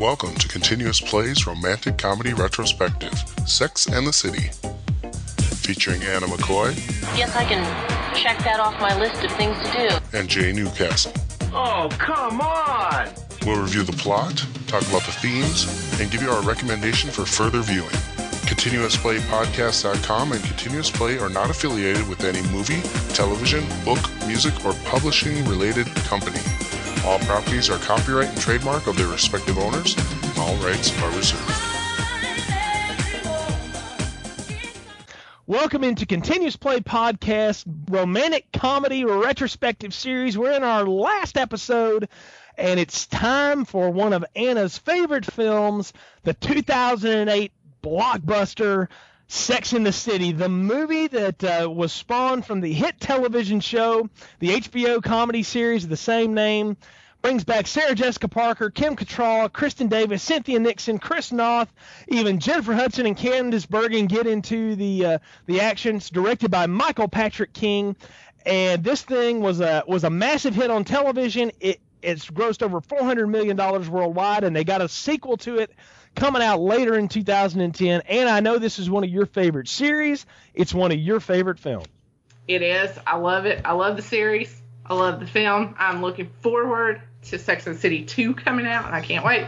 Welcome to Continuous Plays Romantic Comedy Retrospective Sex and the City. Featuring Anna McCoy. Yes, I can check that off my list of things to do. And Jay Newcastle. Oh, come on! We'll review the plot, talk about the themes, and give you our recommendation for further viewing. ContinuousPlayPodcast.com and Continuous Play are not affiliated with any movie, television, book, music, or publishing related company. All properties are copyright and trademark of their respective owners. All rights are reserved. Welcome into Continuous Play Podcast Romantic Comedy Retrospective Series. We're in our last episode, and it's time for one of Anna's favorite films, the 2008 blockbuster Sex in the City, the movie that uh, was spawned from the hit television show, the HBO comedy series of the same name, brings back Sarah Jessica Parker, Kim Cattrall, Kristin Davis, Cynthia Nixon, Chris Noth, even Jennifer Hudson and Candice Bergen get into the uh, the actions. Directed by Michael Patrick King, and this thing was a was a massive hit on television. It it's grossed over 400 million dollars worldwide, and they got a sequel to it coming out later in 2010. And I know this is one of your favorite series. It's one of your favorite films. It is. I love it. I love the series. I love the film. I'm looking forward to Sex and City 2 coming out, and I can't wait.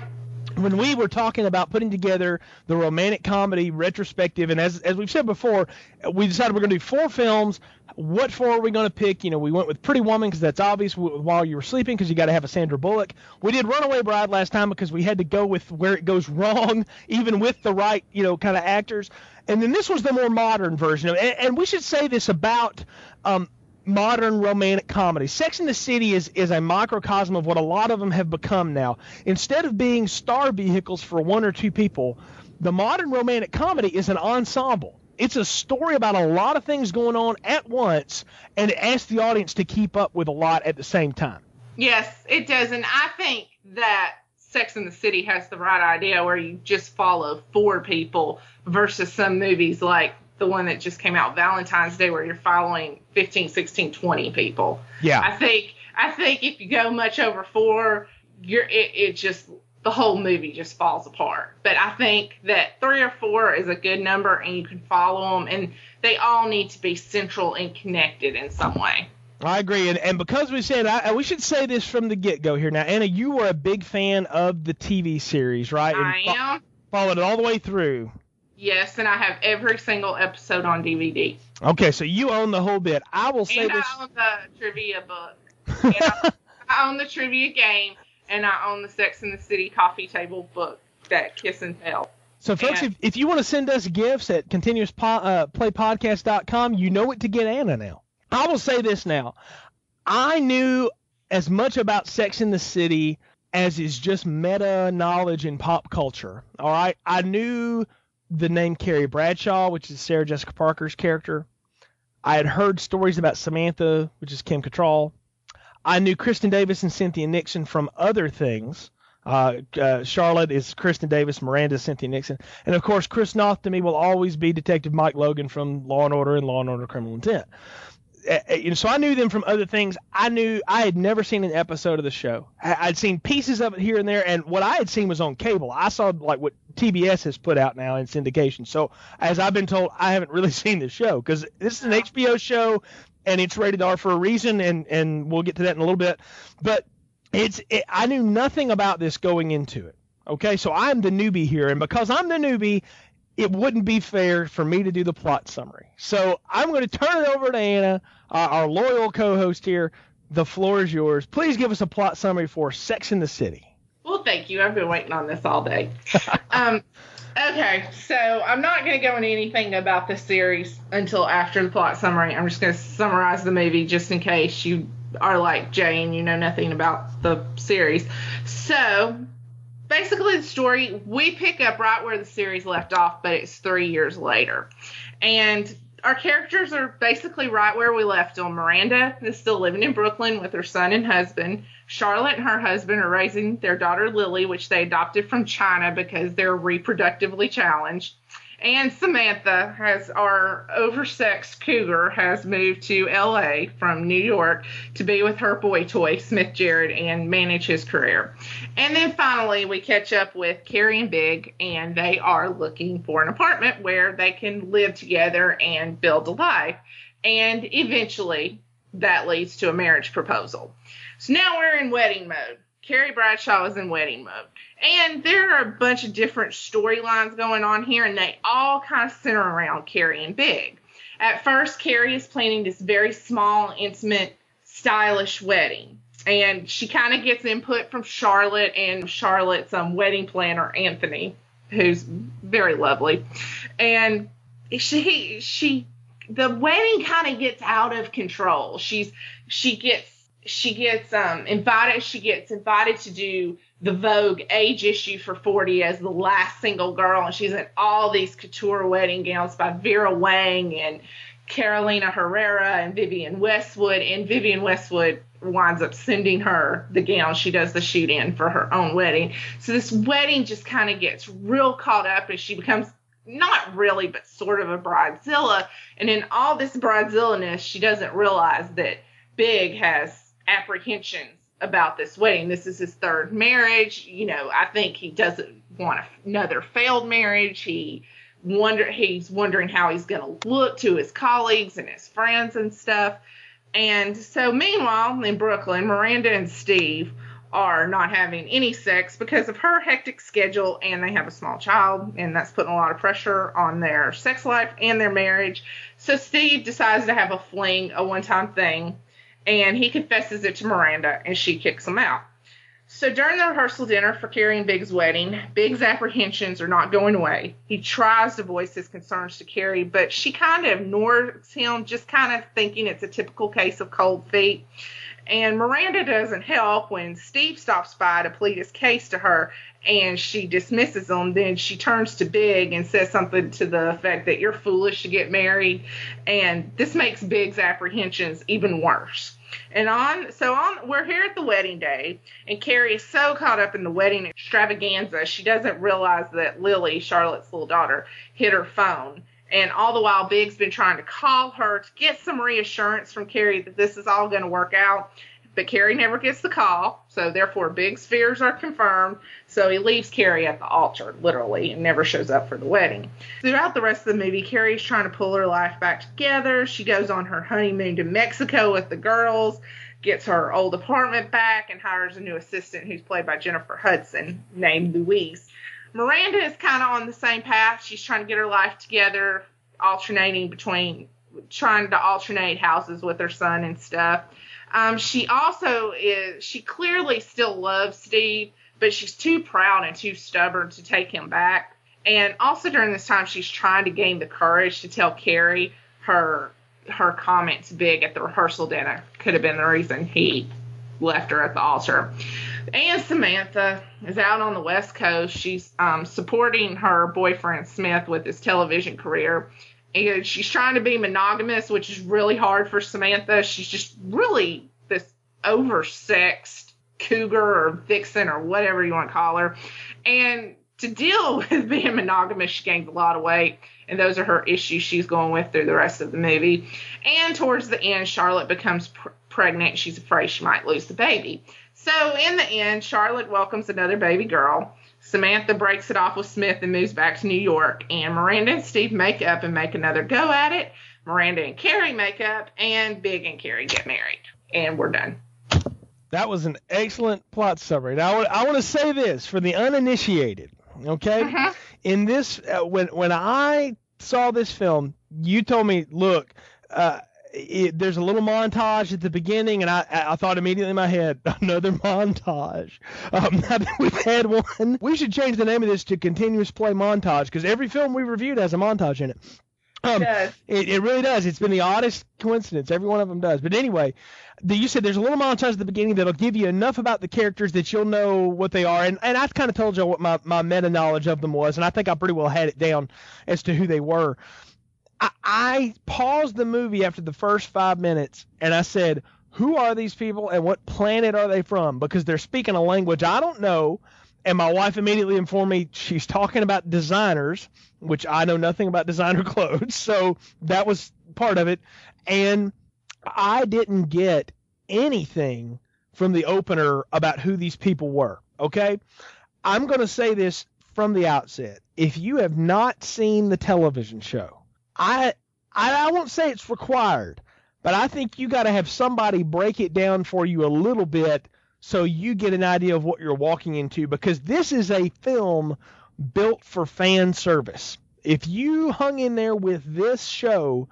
When we were talking about putting together the romantic comedy retrospective, and as as we've said before, we decided we're going to do four films. What four are we going to pick? You know, we went with Pretty Woman because that's obvious while you were sleeping because you got to have a Sandra Bullock. We did Runaway Bride last time because we had to go with where it goes wrong, even with the right, you know, kind of actors. And then this was the more modern version of And, and we should say this about um, modern romantic comedy. Sex in the City is, is a microcosm of what a lot of them have become now. Instead of being star vehicles for one or two people, the modern romantic comedy is an ensemble. It's a story about a lot of things going on at once, and it asks the audience to keep up with a lot at the same time. Yes, it does. And I think that Sex in the City has the right idea where you just follow four people versus some movies like the one that just came out Valentine's Day where you're following 15, 16, 20 people. Yeah. I think I think if you go much over four, you're it, it just the whole movie just falls apart. But I think that three or four is a good number and you can follow them and they all need to be central and connected in some way. I agree, and, and because we said I, we should say this from the get go here. Now, Anna, you were a big fan of the TV series, right? I am. Fo- followed it all the way through. Yes, and I have every single episode on DVD. Okay, so you own the whole bit. I will say and this. I own the trivia book. I, I own the trivia game, and I own the Sex and the City coffee table book that Kiss and Tell. So, folks, And- if, if you want to send us gifts at continuousplaypodcast.com, uh, you know what to get Anna now. I will say this now. I knew as much about Sex in the City as is just meta knowledge in pop culture. All right. I knew the name Carrie Bradshaw, which is Sarah Jessica Parker's character. I had heard stories about Samantha, which is Kim Cattrall. I knew Kristin Davis and Cynthia Nixon from other things. Uh, uh, Charlotte is Kristin Davis, Miranda is Cynthia Nixon, and of course Chris Noth to me will always be Detective Mike Logan from Law and Order and Law and Order: Criminal Intent. Eh, eh, you know, so I knew them from other things. I knew I had never seen an episode of the show. I'd seen pieces of it here and there, and what I had seen was on cable. I saw like what TBS has put out now in syndication. So as I've been told, I haven't really seen the show because this is an HBO show and it's rated R for a reason, and and we'll get to that in a little bit. But it's it, I knew nothing about this going into it. Okay, so I'm the newbie here, and because I'm the newbie, it wouldn't be fair for me to do the plot summary. So I'm going to turn it over to Anna, uh, our loyal co-host here. The floor is yours. Please give us a plot summary for Sex in the City. Well, thank you. I've been waiting on this all day. um, Okay, so I'm not going to go into anything about the series until after the plot summary. I'm just going to summarize the movie just in case you are like Jane, you know nothing about the series. So, basically, the story we pick up right where the series left off, but it's three years later. And our characters are basically right where we left them. Miranda is still living in Brooklyn with her son and husband. Charlotte and her husband are raising their daughter Lily, which they adopted from China because they're reproductively challenged. And Samantha has our oversexed cougar has moved to LA from New York to be with her boy toy, Smith Jerrod and manage his career. And then finally we catch up with Carrie and Big, and they are looking for an apartment where they can live together and build a life. And eventually that leads to a marriage proposal. So now we're in wedding mode. Carrie Bradshaw is in wedding mode. And there are a bunch of different storylines going on here, and they all kind of center around Carrie and Big. At first, Carrie is planning this very small, intimate, stylish wedding. And she kind of gets input from Charlotte and Charlotte's um, wedding planner, Anthony, who's very lovely. And she, she, the wedding kind of gets out of control. She's, she gets she gets um, invited. She gets invited to do the Vogue age issue for 40 as the last single girl, and she's in all these couture wedding gowns by Vera Wang and Carolina Herrera and Vivienne Westwood. And Vivienne Westwood winds up sending her the gown she does the shoot in for her own wedding. So this wedding just kind of gets real caught up, and she becomes not really, but sort of a bridezilla. And in all this bridezilla ness, she doesn't realize that Big has apprehensions about this wedding. This is his third marriage. You know, I think he doesn't want another failed marriage. He wonder he's wondering how he's going to look to his colleagues and his friends and stuff. And so, meanwhile, in Brooklyn, Miranda and Steve are not having any sex because of her hectic schedule, and they have a small child, and that's putting a lot of pressure on their sex life and their marriage. So, Steve decides to have a fling, a one time thing and he confesses it to Miranda, and she kicks him out. So during the rehearsal dinner for Carrie and Big's wedding, Big's apprehensions are not going away. He tries to voice his concerns to Carrie, but she kind of ignores him, just kind of thinking it's a typical case of cold feet. And Miranda doesn't help when Steve stops by to plead his case to her and she dismisses him. Then she turns to Big and says something to the effect that you're foolish to get married. And this makes Big's apprehensions even worse. And on, so on, we're here at the wedding day, and Carrie is so caught up in the wedding extravaganza, she doesn't realize that Lily, Charlotte's little daughter, hit her phone. And all the while, Big's been trying to call her to get some reassurance from Carrie that this is all going to work out. But Carrie never gets the call, so therefore Big's fears are confirmed. So he leaves Carrie at the altar, literally, and never shows up for the wedding. Throughout the rest of the movie, Carrie's trying to pull her life back together. She goes on her honeymoon to Mexico with the girls, gets her old apartment back, and hires a new assistant who's played by Jennifer Hudson, named Louise. Miranda is kind of on the same path. She's trying to get her life together, alternating between trying to alternate houses with her son and stuff. Um, she also is, she clearly still loves Steve, but she's too proud and too stubborn to take him back. And also during this time, she's trying to gain the courage to tell Carrie her her comments big at the rehearsal dinner could have been the reason he left her at the altar. And Samantha is out on the West Coast. She's um, supporting her boyfriend Smith with his television career and she's trying to be monogamous, which is really hard for Samantha. She's just really this oversexed cougar or vixen or whatever you want to call her. And to deal with being monogamous, she gained a lot of weight, and those are her issues she's going with through the rest of the movie. And towards the end, Charlotte becomes pr- pregnant. She's afraid she might lose the baby. So in the end, Charlotte welcomes another baby girl. Samantha breaks it off with Smith and moves back to New York. And Miranda and Steve make up and make another go at it. Miranda and Carrie make up, and Big and Carrie get married. And we're done. That was an excellent plot summary. Now, I want to say this for the uninitiated, okay? Uh-huh. In this, uh, when when I saw this film, you told me, look, uh, it, there's a little montage at the beginning, and I, I thought immediately in my head, another montage. Um, now that we've had one, we should change the name of this to continuous play montage because every film we reviewed has a montage in it. Um, Yes. it, it really does. It's been the oddest coincidence. Every one of them does. But anyway, the, you said there's a little montage at the beginning that'll give you enough about the characters that you'll know what they are. And, and I kind of told you what my, my meta knowledge of them was, and I think I pretty well had it down as to who they were. I, I paused the movie after the first five minutes and I said, Who are these people and what planet are they from? Because they're speaking a language I don't know. And my wife immediately informed me she's talking about designers, which I know nothing about designer clothes. So that was part of it. And I didn't get anything from the opener about who these people were. Okay. I'm going to say this from the outset. If you have not seen the television show, I, I, I won't say it's required, but I think you got to have somebody break it down for you a little bit so you get an idea of what you're walking into because this is a film built for fan service. If you hung in there with this show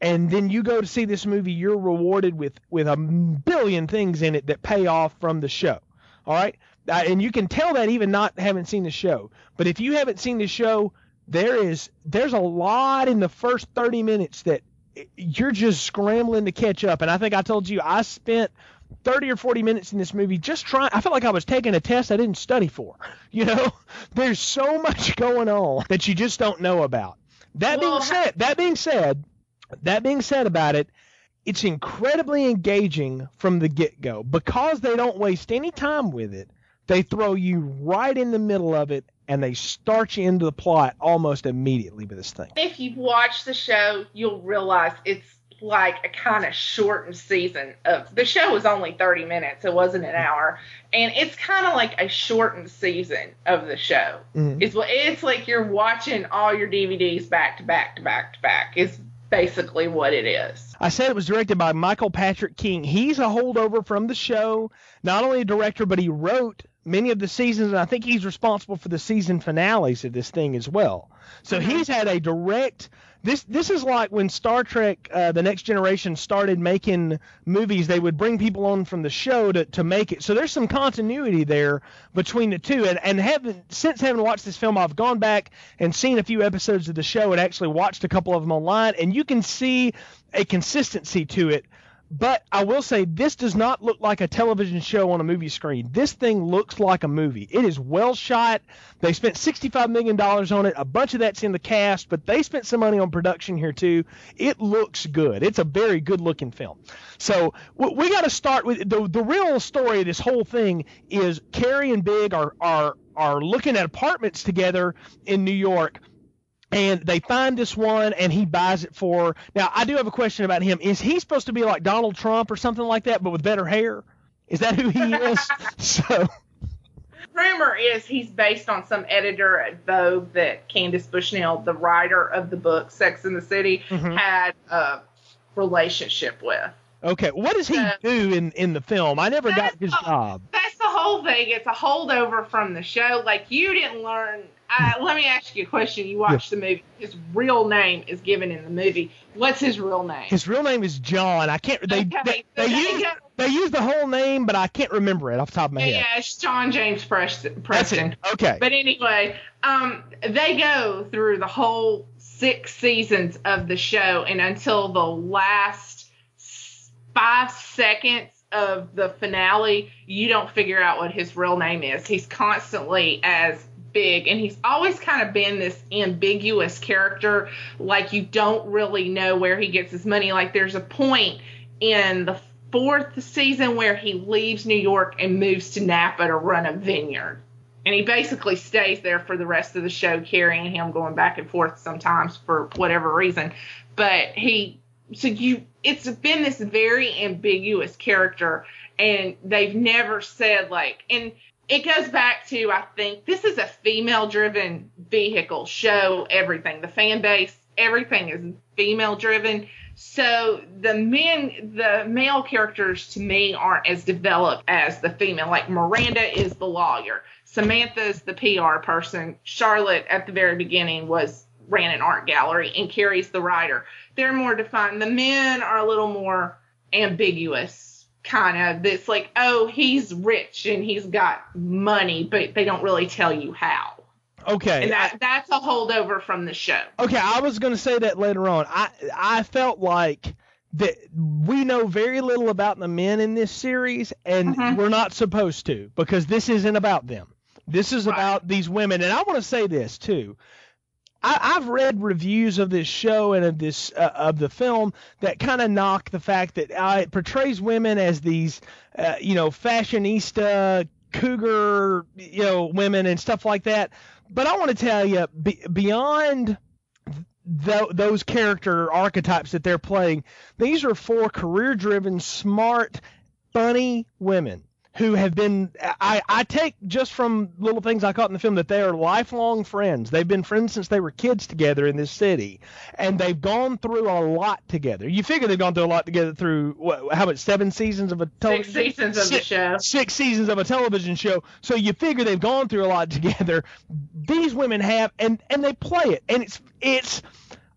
and then you go to see this movie, you're rewarded with with a billion things in it that pay off from the show. All right, uh, and you can tell that even not having seen the show. But if you haven't seen the show, there is there's a lot in the first 30 minutes that you're just scrambling to catch up. And I think I told you I spent 30 or 40 minutes in this movie just trying. I felt like I was taking a test I didn't study for. You know, there's so much going on that you just don't know about. That Well, being said, that being said, that being said about it, it's incredibly engaging from the get go because they don't waste any time with it. They throw you right in the middle of it and they start you into the plot almost immediately with this thing. If you've watched the show, you'll realize it's like a kind of shortened season of the show was only 30 minutes it wasn't an hour and it's kind of like a shortened season of the show Mhm. it's it's like you're watching all your dvds back to back to back to back is basically what it is I said it was directed by Michael Patrick King. He's a holdover from the show. Not only a director, but he wrote many of the seasons, and I think he's responsible for the season finales of this thing as well. So he's had a direct. This this is like when Star Trek: uh, The Next Generation started making movies. They would bring people on from the show to, to make it. So there's some continuity there between the two. And and having since having watched this film, I've gone back and seen a few episodes of the show and actually watched a couple of them online, and you can see a consistency to it. But I will say this does not look like a television show on a movie screen. This thing looks like a movie. It is well shot. They spent $65 million on it. A bunch of that's in the cast, but they spent some money on production here too. It looks good. It's a very good looking film. So w- we got to start with the, the real story of this whole thing is Carrie and Big are, are, are looking at apartments together in New York and they find this one and he buys it for now i do have a question about him. Is he supposed to be like donald trump or something like that but with better hair? Is that who he is? So rumor is he's based on some editor at vogue that candace bushnell the writer of the book sex in the city Mhm. had a relationship with. Okay what does he do in in the film? I never got his job whole thing. It's a holdover from the show. Like you didn't learn. Uh, let me ask you a question. You watched the movie. His real name is given in the movie. What's his real name? his real name is john i can't they Okay, they, so they use they use the whole name but i can't remember it off the top of my yeah, head it's John James Preston. Preston. okay But anyway, um, they go through the whole six seasons of the show, and until the last five seconds of the finale, you don't figure out what his real name is. He's constantly as big, and he's always kind of been this ambiguous character. Like you don't really know where he gets his money. Like there's a point in the fourth season where he leaves New York and moves to Napa to run a vineyard and he basically stays there for the rest of the show, carrying him going back and forth sometimes for whatever reason. But he, so you, it's been this very ambiguous character, and they've never said like, and it goes back to I think this is a female-driven vehicle show. Everything, the fan base, everything is female-driven. So the men, the male characters to me aren't as developed as the female. Like Miranda is the lawyer. Samantha's the PR person. Charlotte at the very beginning was ran an art gallery and Carrie's the writer. They're more defined. The men are a little more ambiguous, kind of. It's like, oh, he's rich and he's got money, but they don't really tell you how. Okay. And that, that's a holdover from the show. Okay, I was going to say that later on. I I felt like that we know very little about the men in this series, and Mhm. we're not supposed to because this isn't about them. This is Right. about these women, and I want to say this too. I, I've read reviews of this show and of this uh, of the film that kind of knock the fact that uh, it portrays women as these, uh, you know, fashionista, cougar, you know, women and stuff like that. But I want to tell you, be, beyond th- those character archetypes that they're playing, these are four career-driven, smart, funny women who have been I, I take just from little things I caught in the film that they are lifelong friends. They've been friends since they were kids together in this city, and they've gone through a lot together. You figure they've gone through a lot together through what, how much seven seasons of a Six television seasons of the show. six seasons of a television show. So you figure they've gone through a lot together. These women have, and and they play it, and it's it's.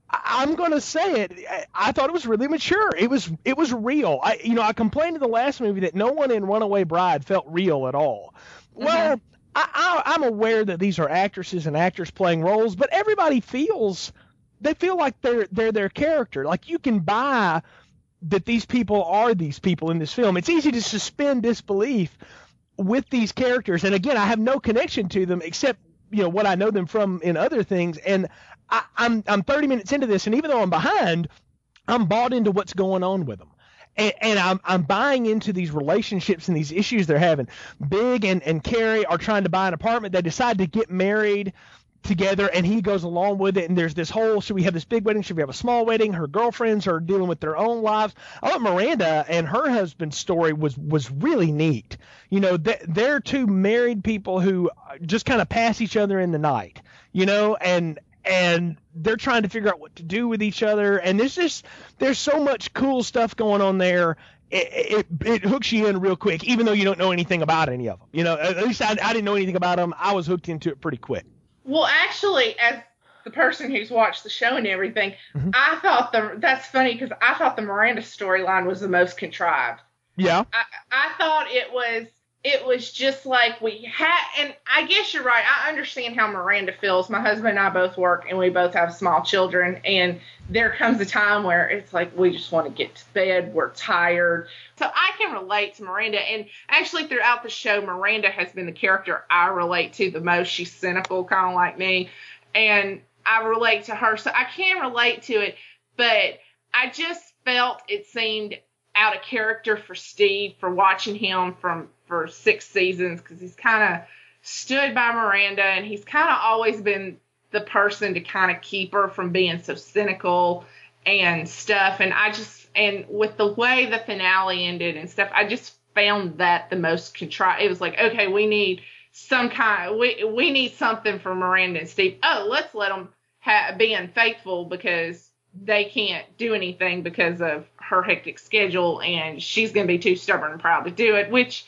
I'm gonna say it. I- I thought it was really mature. It was it was real. I you know I complained in the last movie that no one in Runaway Bride felt real at all. Mm-hmm. Well, I, I, I'm aware that these are actresses and actors playing roles, but everybody feels they feel like they're they're their character. Like you can buy that these people are these people in this film. It's easy to suspend disbelief with these characters. And again, I have no connection to them except you know what I know them from in other things. And I, I'm I'm 30 minutes into this, and even though I'm behind, I'm bought into what's going on with them. And, and I'm I'm buying into these relationships and these issues they're having. Big and and Carrie are trying to buy an apartment. They decide to get married together and he goes along with it and there's this whole should we have this big wedding should we have a small wedding her girlfriends are dealing with their own lives i thought miranda and her husband's story was was really neat you know th- they're two married people who just kind of pass each other in the night you know and and they're trying to figure out what to do with each other. And there's just there's so much cool stuff going on there. It, it, it hooks you in real quick even though you don't know anything about any of them. You know at least I, I didn't know anything about them i was hooked into it pretty quick. Well, actually, as the person who's watched the show and everything, Mhm. I thought the that's funny because I thought the Miranda storyline was the most contrived. yeah. I, I thought it was it was just like we had and I guess you're right. I understand how Miranda feels. My husband and I both work and we both have small children and there comes a time where it's like we just want to get to bed, we're tired. So I can relate to Miranda and actually throughout the show Miranda has been the character I relate to the most. She's cynical kind of like me and I relate to her. So I can relate to it, but I just felt it seemed out of character for Steve for watching him from for six seasons because he's kind of stood by Miranda and he's kind of always been the person to kind of keep her from being so cynical and stuff. And I just and with the way the finale ended and stuff, I just found that the most contrived. It was like, okay, we need some kind. We we need something for Miranda and Steve. Oh, let's let them ha- be unfaithful because they can't do anything because of her hectic schedule and she's going to be too stubborn and proud to do it, which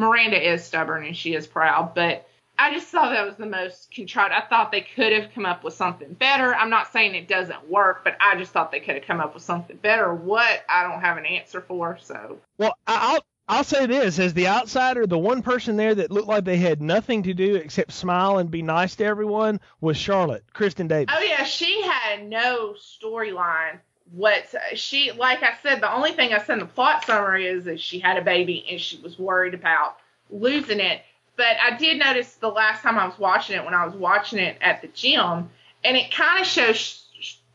Miranda is stubborn and she is proud, but I just thought that was the most contrived. I thought they could have come up with something better. I'm not saying it doesn't work, but I just thought they could have come up with something better. What? I don't have an answer for, so. Well, I- I'll I'll say this as the outsider, the one person there that looked like they had nothing to do except smile and be nice to everyone was Charlotte, Kristin Davis. Oh yeah, she had no storyline. What she like I said, the only thing I said in the plot summary is that she had a baby and she was worried about losing it. But I did notice the last time I was watching it when I was watching it at the gym, and it kind of shows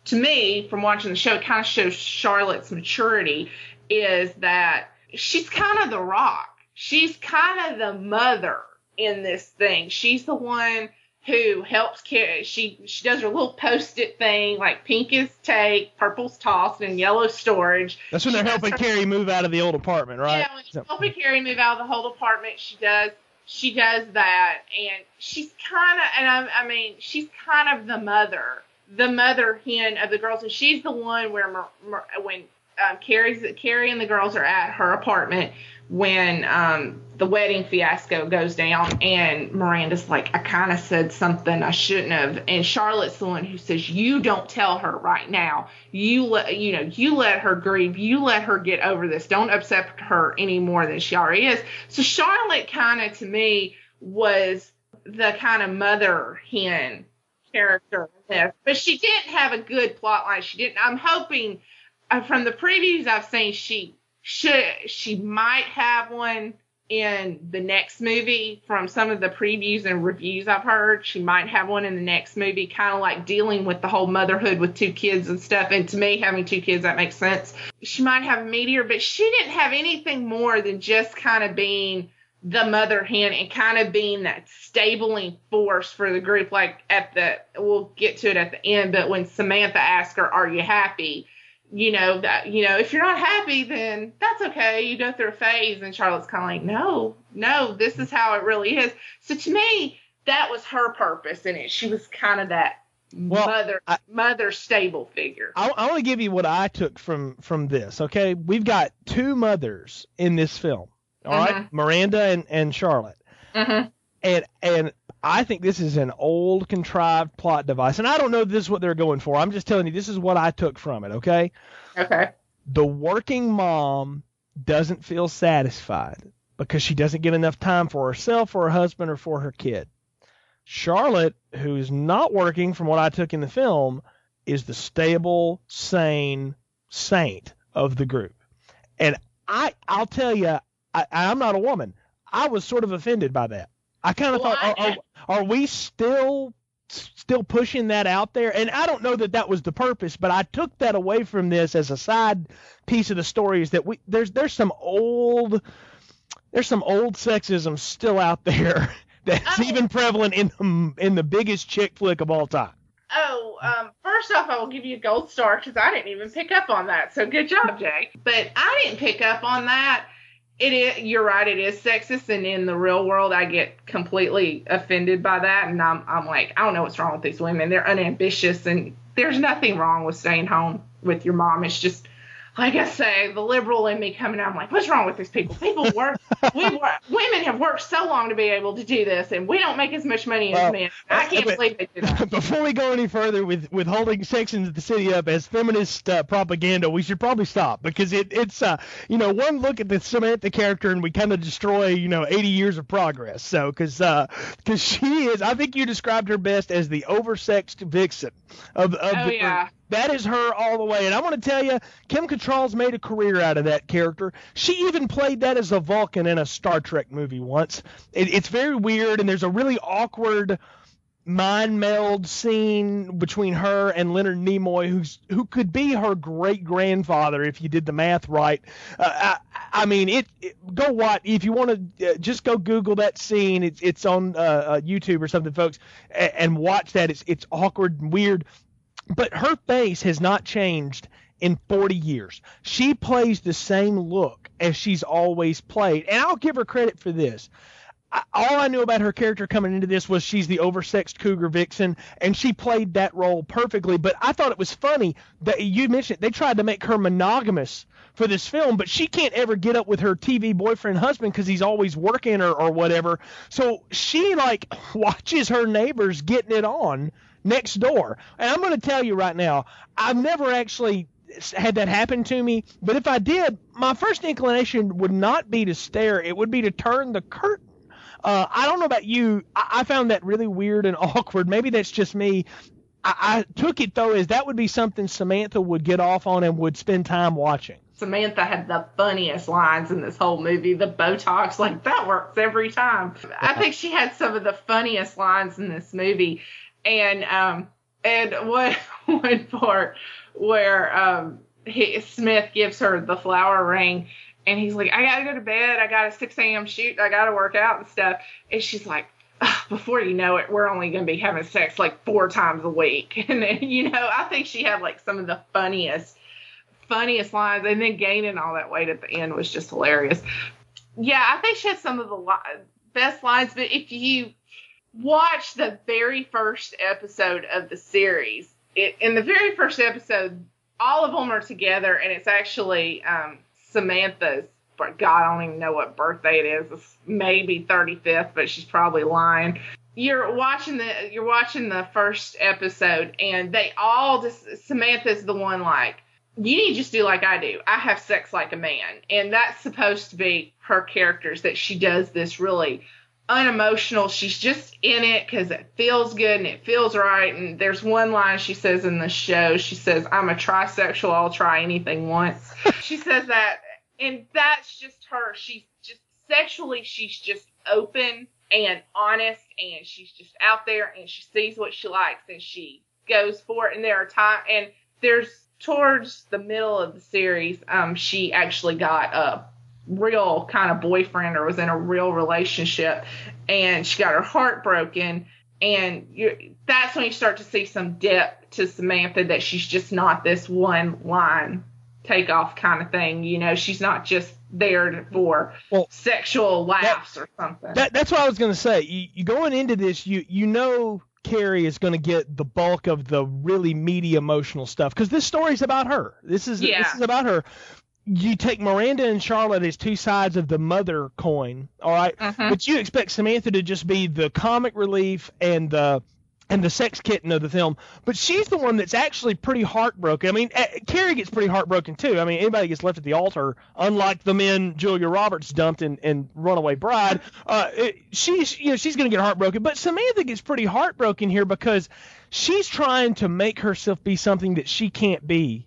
to me from watching the show, it kind of shows Charlotte's maturity is that she's kind of the rock. She's kind of the mother in this thing. She's the one who helps Carrie. She she does her little post-it thing like pink is take, purple's tossed, and yellow storage. That's when they're She helping her- Carrie move out of the old apartment, right? Yeah, when she's So- helping Carrie move out of the whole apartment, she does she does that, and she's kind of and I, I mean she's kind of the mother, the mother hen of the girls, and she's the one where when um, Carrie's Carrie and the girls are at her apartment when um, the wedding fiasco goes down, and Miranda's like, I kind of said something I shouldn't have, and Charlotte's the one who says, you don't tell her right now. You let you know you let her grieve. You let her get over this. Don't upset her any more than she already is. So Charlotte kind of to me was the kind of mother hen character but she didn't have a good plot line. She didn't. I'm hoping uh, from the previews I've seen, she should she might have one in the next movie from some of the previews and reviews I've heard. She might have one in the next movie, kind of like dealing with the whole motherhood with two kids and stuff. And to me, having two kids, that makes sense. She might have a meteor, but she didn't have anything more than just kind of being the mother hen and kind of being that stabling force for the group. Like at the, we'll get to it at the end, but when Samantha asked her, Are you happy? You know that you know if you're not happy then that's okay. You go through a phase and charlotte's kind of like no no this is how it really is. So to me that was her purpose in it. She was kind of that well, mother I, mother stable figure. I, I want to give you what i took from from this okay? We've got two mothers in this film all mm-hmm. right, miranda and and charlotte. Mm-hmm. and and I think this is an old contrived plot device, and I don't know if this is what they're going for. I'm just telling you this is what I took from it. Okay. Okay. The working mom doesn't feel satisfied because she doesn't get enough time for herself, or her husband, or for her kid. Charlotte, who's not working, from what I took in the film, is the stable, sane saint of the group. And I, I'll tell you, I, I'm not a woman. I was sort of offended by that. I kind of well, thought, I, are, are, are we still still pushing that out there? And I don't know that that was the purpose, but I took that away from this as a side piece of the story. Is that we there's there's some old there's some old sexism still out there that's oh. even prevalent in the in the biggest chick flick of all time. Oh, um, first off, I will give you a gold star because I didn't even pick up on that. So good job, Jay. But I didn't pick up on that it is you're right it is sexist and in the real world i get completely offended by that and i'm i'm like i don't know what's wrong with these women. They're unambitious and there's nothing wrong with staying home with your mom. It's just like I say, the liberal in me coming out, I'm like, what's wrong with these people? People work, we work, women have worked so long to be able to do this, and we don't make as much money as well, men. I can't but, believe they do that. Before we go any further with, with holding Sex and the City up as feminist uh, propaganda, we should probably stop because it, it's, uh, you know, one look at the Samantha character and we kind of destroy, you know, 80 years of progress. So, because uh, cause she is, I think you described her best as the oversexed vixen of, of oh, the yeah. That is her all the way. And I want to tell you, Kim Cattrall's made a career out of that character. She even played that as a Vulcan in a Star Trek movie once. It, it's very weird, and there's a really awkward mind meld scene between her and Leonard Nimoy, who's who could be her great grandfather if you did the math right. Uh, I, I, mean, it, it, Go watch if you want to. Uh, just go Google that scene. It's it's on uh, uh, YouTube or something, folks, and, and watch that. It's it's awkward and weird, but her face has not changed in 40 years. She plays the same look as she's always played. And I'll give her credit for this. All I knew about her character coming into this was she's the oversexed cougar vixen, and she played that role perfectly. But I thought it was funny that you mentioned they tried to make her monogamous for this film, but she can't ever get up with her TV boyfriend husband because he's always working or, or whatever. So she like watches her neighbors getting it on next door. And I'm going to tell you right now, I've never actually had that happen to me, but if I did, my first inclination would not be to stare, it would be to turn the curtain. Uh, I don't know about you. I, I found that really weird and awkward. Maybe that's just me. I, I took it though as that would be something Samantha would get off on and would spend time watching. Samantha had the funniest lines in this whole movie. The Botox, like that works every time. I think she had some of the funniest lines in this movie and um and one one part where um he, Smith gives her the flower ring and he's like, I gotta go to bed, I got a six AM shoot, I gotta work out and stuff. And she's like, before you know it, we're only gonna be having sex like four times a week. And then, you know, I think she had like some of the funniest funniest lines and then gaining all that weight at the end was just hilarious. Yeah, I think she had some of the li- best lines, but if you watch the very first episode of the series, it, in the very first episode, all of them are together, and it's actually um, Samantha's. But God, I don't even know what birthday it is. It's maybe 35th, but she's probably lying. You're watching the you're watching the first episode, and they all just Samantha's the one like you need to just do like I do. I have sex like a man, and that's supposed to be her characters that she does this really unemotional. She's just in it because it feels good and it feels right. And there's one line she says in the show. She says, "I'm a trisexual. I'll try anything once." she says that, and that's just her. She's just sexually, she's just open and honest, and she's just out there, and she sees what she likes, and she goes for it. And there are times, and there's towards the middle of the series, um, she actually got a real kind of boyfriend or was in a real relationship and she got her heart broken and you that's when you start to see some depth to Samantha that she's just not this one line takeoff kind of thing you know she's not just there for Well, sexual laughs or something That, that's what I was going to say. You, you going into this, you you know Carrie is going to get the bulk of the really meaty emotional stuff because this story's about her. This is Yeah. this is about her. You take Miranda and Charlotte as two sides of the mother coin, all right? Mhm. But you expect Samantha to just be the comic relief and the and the sex kitten of the film, but she's the one that's actually pretty heartbroken. I mean, uh, Carrie gets pretty heartbroken too. I mean, anybody gets left at the altar, unlike the men Julia Roberts dumped in, in Runaway Bride. Uh, it, she's you know she's gonna get heartbroken, but Samantha gets pretty heartbroken here because she's trying to make herself be something that she can't be.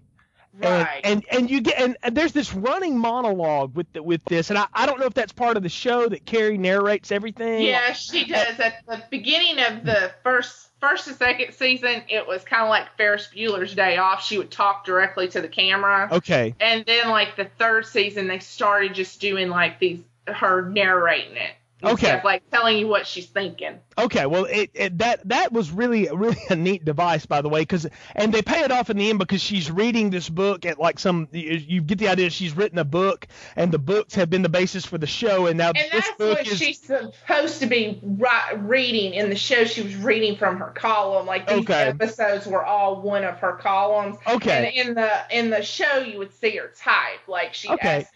Right And, and and you get and, and there's this running monologue with the, with this, and I, I don't know if that's part of the show that Carrie narrates everything. Yeah, she does. At the beginning of the first first and second season, it was kind of like Ferris Bueller's Day Off. She would talk directly to the camera. Okay. And then like the third season, they started just doing like these her narrating it. Okay. Of, like telling you what she's thinking. Okay, well, it, it that that was really really a neat device, by the way, because and they pay it off in the end because she's reading this book at like some you, get the idea she's written a book and the books have been the basis for the show and now And this that's book what is she's supposed to be reading in the show. She was reading from her column. Like these Okay. episodes were all one of her columns. Okay. And in the in the show, you would see her type. Like she Okay. asked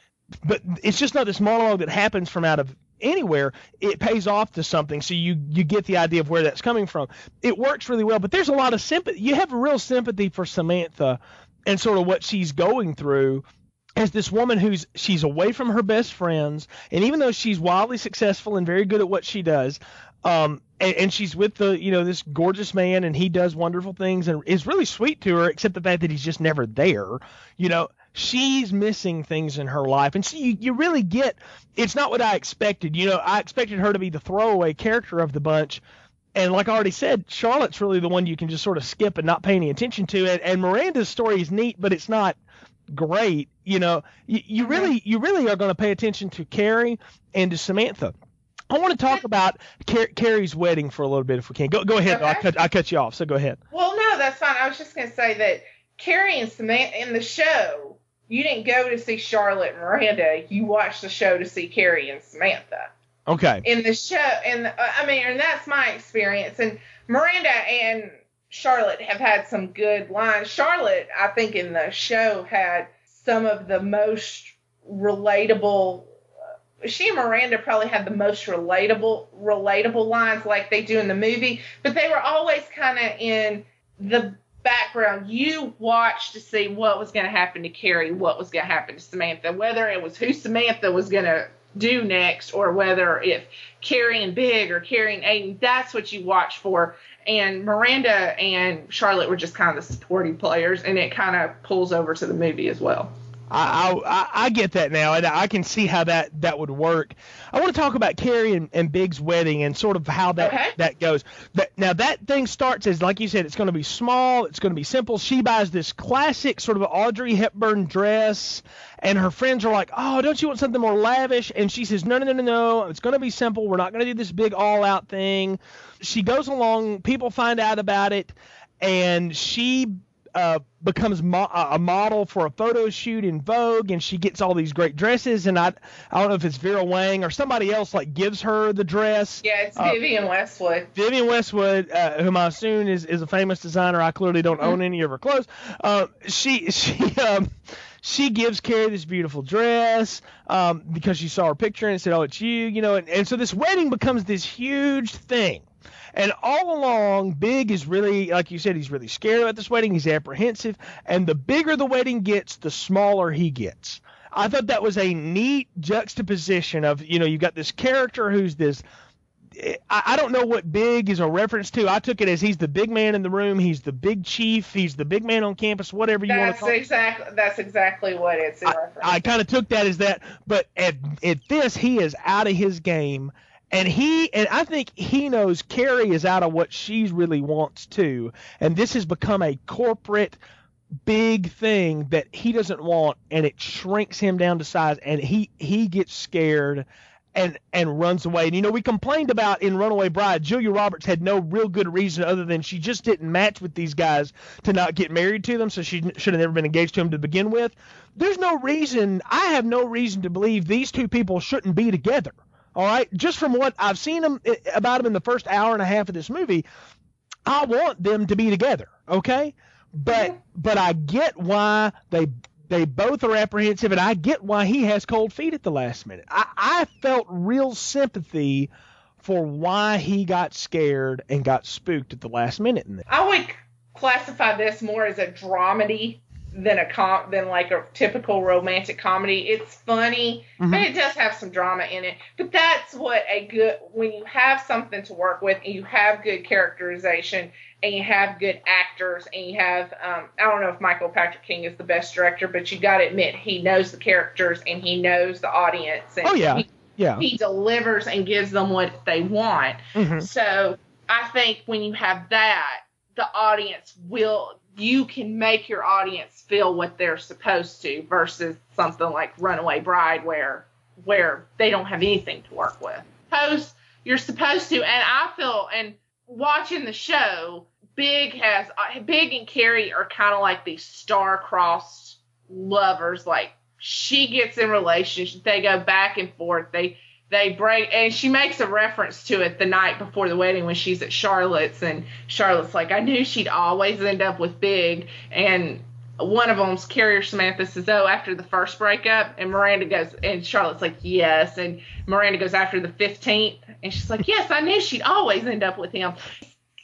but it's just not this monologue that happens from out of anywhere it pays off to something. So you you get the idea of where that's coming from. It works really well but there's a lot of sympathy you have a real sympathy for samantha and sort of what she's going through as this woman who's she's away from her best friends and even though she's wildly successful and very good at what she does um and, and she's with the you know this gorgeous man and he does wonderful things and is really sweet to her except the fact that he's just never there you know she's missing things in her life and so you, you really get it's not what i expected you know i expected her to be the throwaway character of the bunch and like I already said, Charlotte's really the one you can just sort of skip and not pay any attention to. And, and Miranda's story is neat, but it's not great. You know, you, you mm-hmm. really you really are going to pay attention to Carrie and to Samantha. I want to talk about Car- Carrie's wedding for a little bit if we can. Go go ahead. though. I Okay. cut I cut you off, so go ahead. Well, no, that's fine. I was just going to say that Carrie and Samantha in the show, you didn't go to see Charlotte and Miranda. You watched the show to see Carrie and Samantha. Okay. In the show, and uh, I mean, and that's my experience. And Miranda and Charlotte have had some good lines. Charlotte, I think, in the show had some of the most relatable. uh, She and Miranda probably had the most relatable relatable lines like they do in the movie, but they were always kind of in the background. You watched to see what was going to happen to Carrie, what was going to happen to Samantha, whether it was who Samantha was going to do next, or whether if Carrie and Big or Carrie and Aiden. That's what you watch for. And Miranda and Charlotte were just kind of the supporting players, and it kind of pulls over to the movie as well. I, I I get that now, and I can see how that that would work. I want to talk about Carrie and, and Big's wedding and sort of how that Okay. that goes. But now that thing starts as like you said, it's going to be small, it's going to be simple. She buys this classic sort of Audrey Hepburn dress, and her friends are like, "Oh, don't you want something more lavish?" And she says, "No, no, no, no, no. It's going to be simple. We're not going to do this big all-out thing." She goes along. People find out about it, and she uh, becomes mo- a model for a photo shoot in Vogue, and she gets all these great dresses. And I, I don't know if it's Vera Wang or somebody else like gives her the dress. Yeah, it's Uh, Vivienne Westwood. Vivienne Westwood, uh, whom I assume is, is a famous designer. I clearly don't own any of her clothes. Uh, she she um, she gives Carrie this beautiful dress um, because she saw her picture and said, "Oh, it's you," you know. And, and so this wedding becomes this huge thing. And all along, Big is really, like you said, he's really scared about this wedding. He's apprehensive. And the bigger the wedding gets, the smaller he gets. I thought that was a neat juxtaposition of, you know, you've got this character who's this I, I don't know what big is a reference to. I took it as he's the big man in the room. He's the big chief. He's the big man on campus. Whatever you want to That's call it. exactly that's exactly what it's in. I kind of took that as that, but at at this he is out of his game, and he and I think he knows Carrie is out of what she really wants to, and this has become a corporate big thing that he doesn't want, and it shrinks him down to size, and he he gets scared. And, and runs away. And you know, we complained about in Runaway Bride, Julia Roberts had no real good reason other than she just didn't match with these guys to not get married to them, so she should have never been engaged to them to begin with there's no reason I have no reason to believe these two people shouldn't be together. All right, just from what I've seen them eh, about them in the first hour and a half of this movie, I want them to be together. Okay, but mm-hmm. but I get why they they both are apprehensive, and I get why he has cold feet at the last minute. I, I felt real sympathy for why he got scared and got spooked at the last minute in this. I would classify this more as a dramedy than a com than like a typical romantic comedy. It's funny, Mhm. but it does have some drama in it. But that's what a good when you have something to work with and you have good characterization and you have good actors and you have um, I don't know if Michael Patrick King is the best director, but you got to admit he knows the characters and he knows the audience. And Oh, yeah. he, Yeah. he delivers and gives them what they want. Mhm. So I think when you have that, the audience will you can make your audience feel what they're supposed to versus something like Runaway Bride where where they don't have anything to work with. Suppose you're supposed to, and I feel and watching the show, Big has uh, Big and Carrie are kind of like these star-crossed lovers. Like she gets in relationship, they go back and forth. They they break and she makes a reference to it the night before the wedding when she's at Charlotte's and Charlotte's like I knew she'd always end up with Big and one of them's Carrier Samantha says oh after the first breakup? And Miranda goes and Charlotte's like yes and Miranda goes after the 15th and she's like yes I knew she'd always end up with him.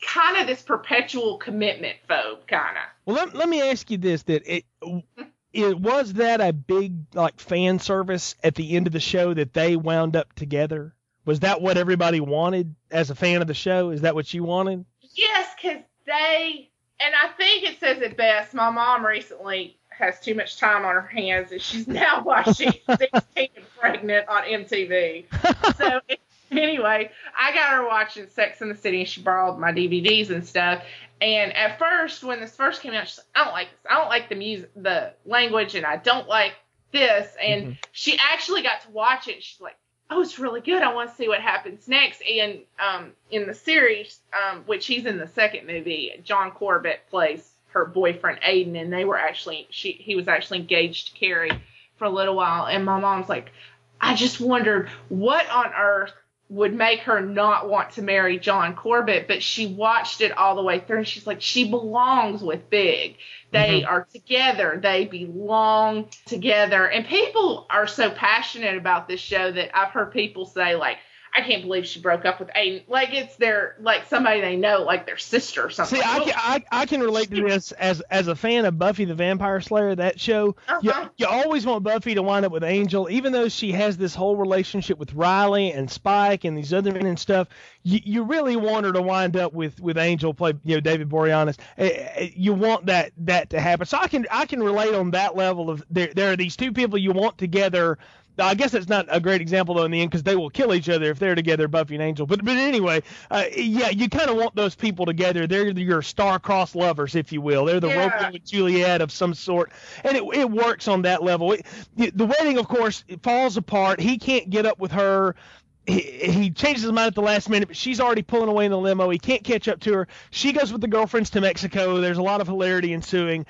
Kind of this perpetual commitment phobe kind of Well, let, let me ask you this: that it, it was that a big like fan service at the end of the show that they wound up together? Was that what everybody wanted as a fan of the show? Is that what you wanted? Yes, because they, and I think it says it best. My mom recently has too much time on her hands, and she's now watching 16 and Pregnant on MTV. So, anyway, I got her watching Sex in the City, and she borrowed my DVDs and stuff. And at first, when this first came out, she's like, I don't like this. I don't like the music, the language, and I don't like this. And she actually got to watch it. She's like, oh, it's really good. I want to see what happens next. And um, in the series, um, which he's in the second movie, John Corbett plays her boyfriend Aidan, and they were actually she he was actually engaged to Carrie for a little while. And my mom's like, I just wondered what on earth would make her not want to marry John Corbett, but she watched it all the way through and she's like, she belongs with Big. They mm-hmm. are together. They belong together. And people are so passionate about this show that I've heard people say, like, I can't believe she broke up with Aidan. Like it's their like somebody they know, like their sister or something. See, I can, I, I can relate to this as as a fan of Buffy the Vampire Slayer. That show, you, Uh-huh. you always want Buffy to wind up with Angel, even though she has this whole relationship with Riley and Spike and these other men and stuff. You, you really want her to wind up with with Angel, play you know David Boreanaz. Eh, eh, You want that that to happen. So I can I can relate on that level of there there are these two people you want together. I guess that's not a great example though in the end because they will kill each other if they're together, Buffy and Angel. But but anyway, uh, yeah, you kind of want those people together. They're your star-crossed lovers, if you will. They're the Yeah. Romeo and Juliet of some sort, and it it works on that level. It, the, wedding, of course, it falls apart. He can't get up with her. he, he changes his mind at the last minute, but she's already pulling away in the limo. He can't catch up to her. She goes with the girlfriends to Mexico. There's a lot of hilarity ensuing.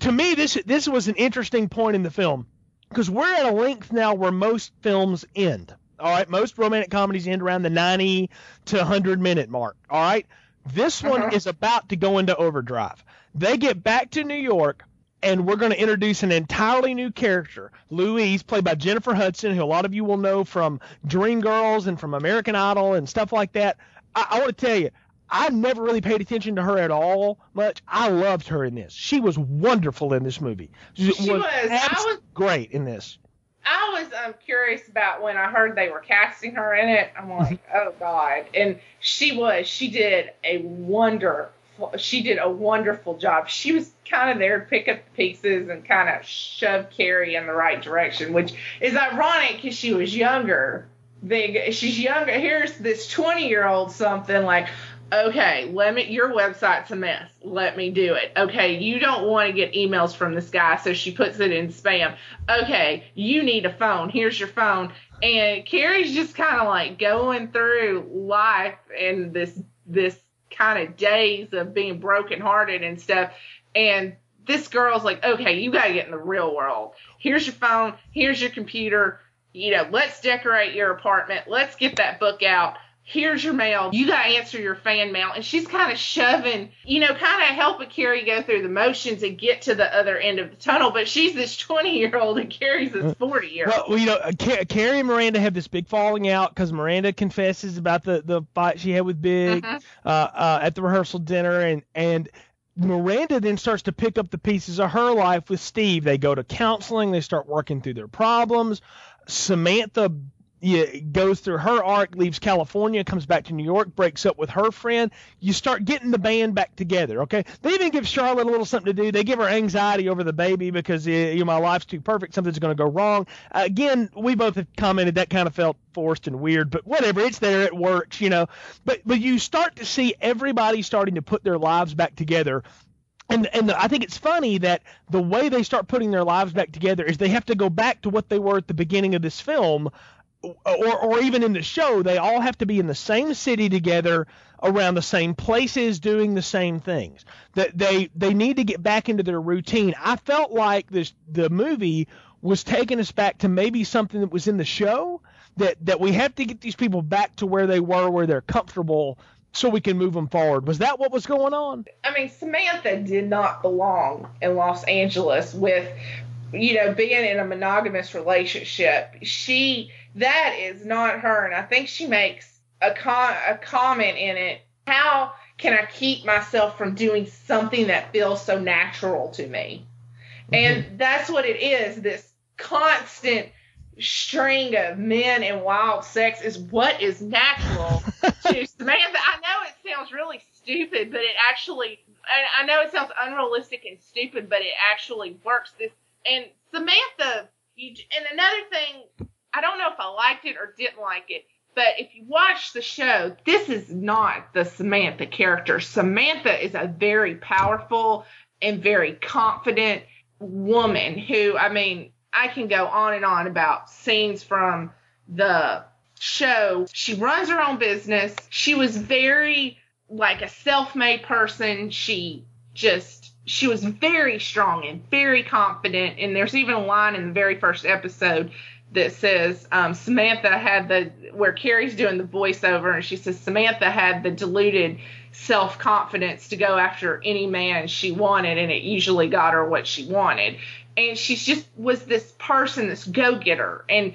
To me, this this was an interesting point in the film because we're at a length now where most films end. All right, most romantic comedies end around the 90 to 100 minute mark. All right, this one Uh-huh. is about to go into overdrive. They get back to New York, and we're going to introduce an entirely new character, Louise, played by Jennifer Hudson, who a lot of you will know from Dreamgirls and from American Idol and stuff like that. I, I want to tell you, I never really paid attention to her at all much. I loved her in this. She was wonderful in this movie. She, She was. I was- great in this. I was um, curious about when I heard they were casting her in it. I'm like, oh god, and she was. She did a wonderful. She did a wonderful job. She was kind of there to pick up the pieces and kind of shove Carrie in the right direction, which is ironic because she was younger. They, she's younger. Here's this 20 year old something like, okay, let me. Your website's a mess. Let me do it. Okay, you don't want to get emails from this guy, so she puts it in spam. Okay, you need a phone. Here's your phone. And Carrie's just kind of like going through life and this this kind of days of being brokenhearted and stuff. And this girl's like, okay, you got to get in the real world. Here's your phone. Here's your computer. You know, let's decorate your apartment. Let's get that book out. Here's your mail. You got to answer your fan mail. And she's kind of shoving, you know, kind of helping Carrie go through the motions and get to the other end of the tunnel. But she's this 20 year old and Carrie's this 40 year old. Well, you know, Ca- Carrie and Miranda have this big falling out because Miranda confesses about the, the fight she had with Big Mhm. uh, uh, at the rehearsal dinner, and and Miranda then starts to pick up the pieces of her life with Steve. They go to counseling, they start working through their problems. Samantha yeah, goes through her arc, leaves California, comes back to New York, breaks up with her friend. You start getting the band back together, okay? They even give Charlotte a little something to do. They give her anxiety over the baby because uh, you know my life's too perfect, something's going to go wrong. Uh, again, we both have commented that kind of felt forced and weird, but whatever, it's there, it works, you know. But but you start to see everybody starting to put their lives back together and and I think it's funny that the way they start putting their lives back together is they have to go back to what they were at the beginning of this film, or or even in the show. They all have to be in the same city together, around the same places, doing the same things. That they they need to get back into their routine. I felt like this the movie was taking us back to maybe something that was in the show that that we have to get these people back to where they were, where they're comfortable. So we can move them forward. Was that what was going on? I mean, Samantha did not belong in Los Angeles with, you know, being in a monogamous relationship. She, that is not her. And I think she makes a, con- a comment in it. How can I keep myself from doing something that feels so natural to me? Mm-hmm. And that's what it is. This constant string of men and wild sex is what is natural to Samantha. I know it sounds really stupid, but it actually, I I know it sounds unrealistic and stupid, but it actually works. This and Samantha, you, and another thing, I don't know if I liked it or didn't like it, but if you watch the show, this is not the Samantha character. Samantha is a very powerful and very confident woman who, I mean, I can go on and on about scenes from the show. She runs her own business. She was very like a self-made person. She just she was very strong and very confident. And there's even a line in the very first episode that says um, Samantha had the where Carrie's doing the voiceover and she says Samantha had the deluded self confidence to go after any man she wanted and it usually got her what she wanted. And she's just was this person, this go getter. And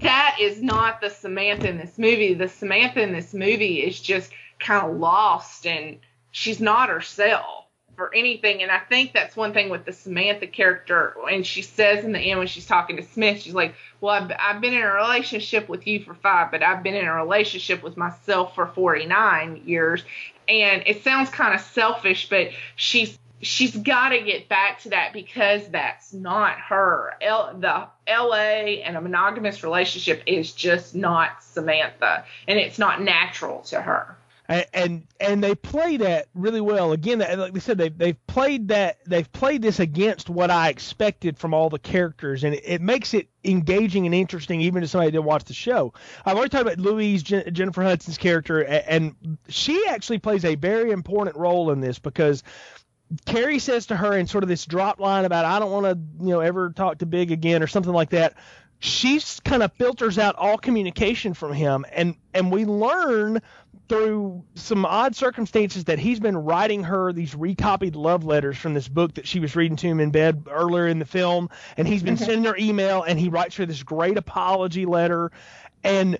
that is not the Samantha in this movie. The Samantha in this movie is just kind of lost and she's not herself for anything. And I think that's one thing with the Samantha character. And she says in the end when she's talking to Smith, she's like, Well, I've, I've been in a relationship with you for five, but I've been in a relationship with myself for 49 years. And it sounds kind of selfish, but she's she's got to get back to that because that's not her. L, the LA and a monogamous relationship is just not Samantha, and it's not natural to her. And and, they play that really well. Again, like they said, they've they've played that they've played this against what I expected from all the characters, and it, it makes it engaging and interesting even to somebody that didn't watch the show. I've already talked about Louise Jen, Jennifer Hudson's character, and, and she actually plays a very important role in this because. Carrie says to her in sort of this drop line about I don't want to you know ever talk to Big again or something like that she kind of filters out all communication from him and and we learn through some odd circumstances that he's been writing her these recopied love letters from this book that she was reading to him in bed earlier in the film. And he's been mm-hmm. sending her email and he writes her this great apology letter. And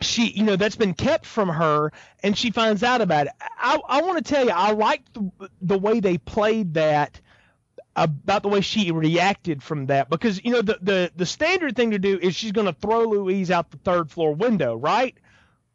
she you know that's been kept from her. And she finds out about it. I, I want to tell you i like the, the way they played that about the way she reacted from that. Because you know the the the standard thing to do is she's going to throw Louise out the third floor window, right?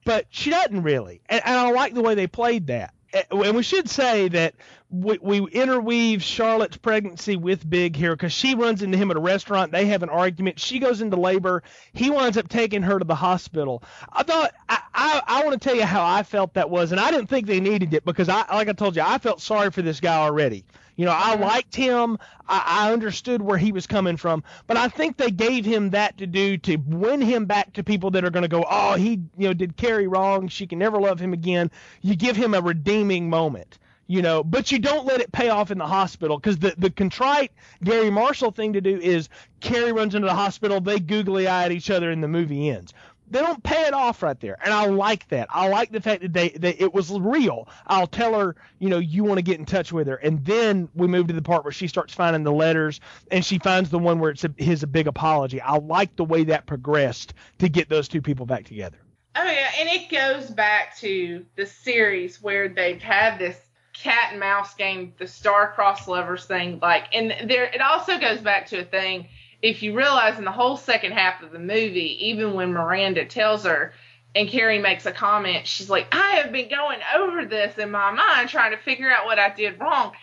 But she doesn't really, and, and I like the way they played that. And we should say that we, we interweave Charlotte's pregnancy with Big here because she runs into him at a restaurant. They have an argument. She goes into labor. He winds up taking her to the hospital. I thought I, I, I want to tell you how I felt that was, and I didn't think they needed it because I like I told you I felt sorry for this guy already. You know, I liked him. I, I understood where he was coming from, but I think they gave him that to do to win him back to people that are going to go, oh, he, you know, did Carrie wrong. She can never love him again. You give him a redeeming moment you know, but you don't let it pay off in the hospital because the, the contrite Garry Marshall thing to do is Carrie runs into the hospital, they googly eye at each other, and the movie ends they don't pay it off right there, and I like that. I like the fact that they, they it was real. I'll tell her, you know, you want to get in touch with her, and then we move to the part where she starts finding the letters, and she finds the one where it's a, his a big apology. I like the way that progressed to get those two people back together. Oh yeah, and it goes back to the series where they've had this cat and mouse game, the star-crossed lovers thing, like, and there it also goes back to a thing if you realize in the whole second half of the movie, even when Miranda tells her and Carrie makes a comment, she's like, I have been going over this in my mind trying to figure out what I did wrong.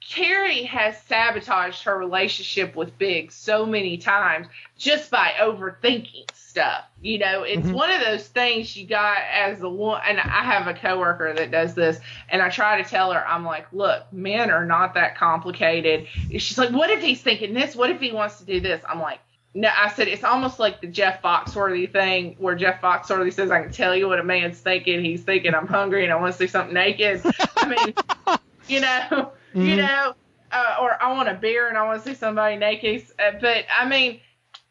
Carrie has sabotaged her relationship with Big so many times just by overthinking stuff. You know, it's mm-hmm. one of those things you got as the one, and I have a coworker that does this, and I try to tell her, I'm like, look, men are not that complicated. She's like, what if he's thinking this? What if he wants to do this? I'm like, no, I said it's almost like the Jeff Foxworthy thing, where Jeff Foxworthy says, "I can tell you what a man's thinking. He's thinking I'm hungry and I want to see something naked." I mean, you know, mm-hmm. you know, uh, or I want a beer and I want to see somebody naked. Uh, but I mean,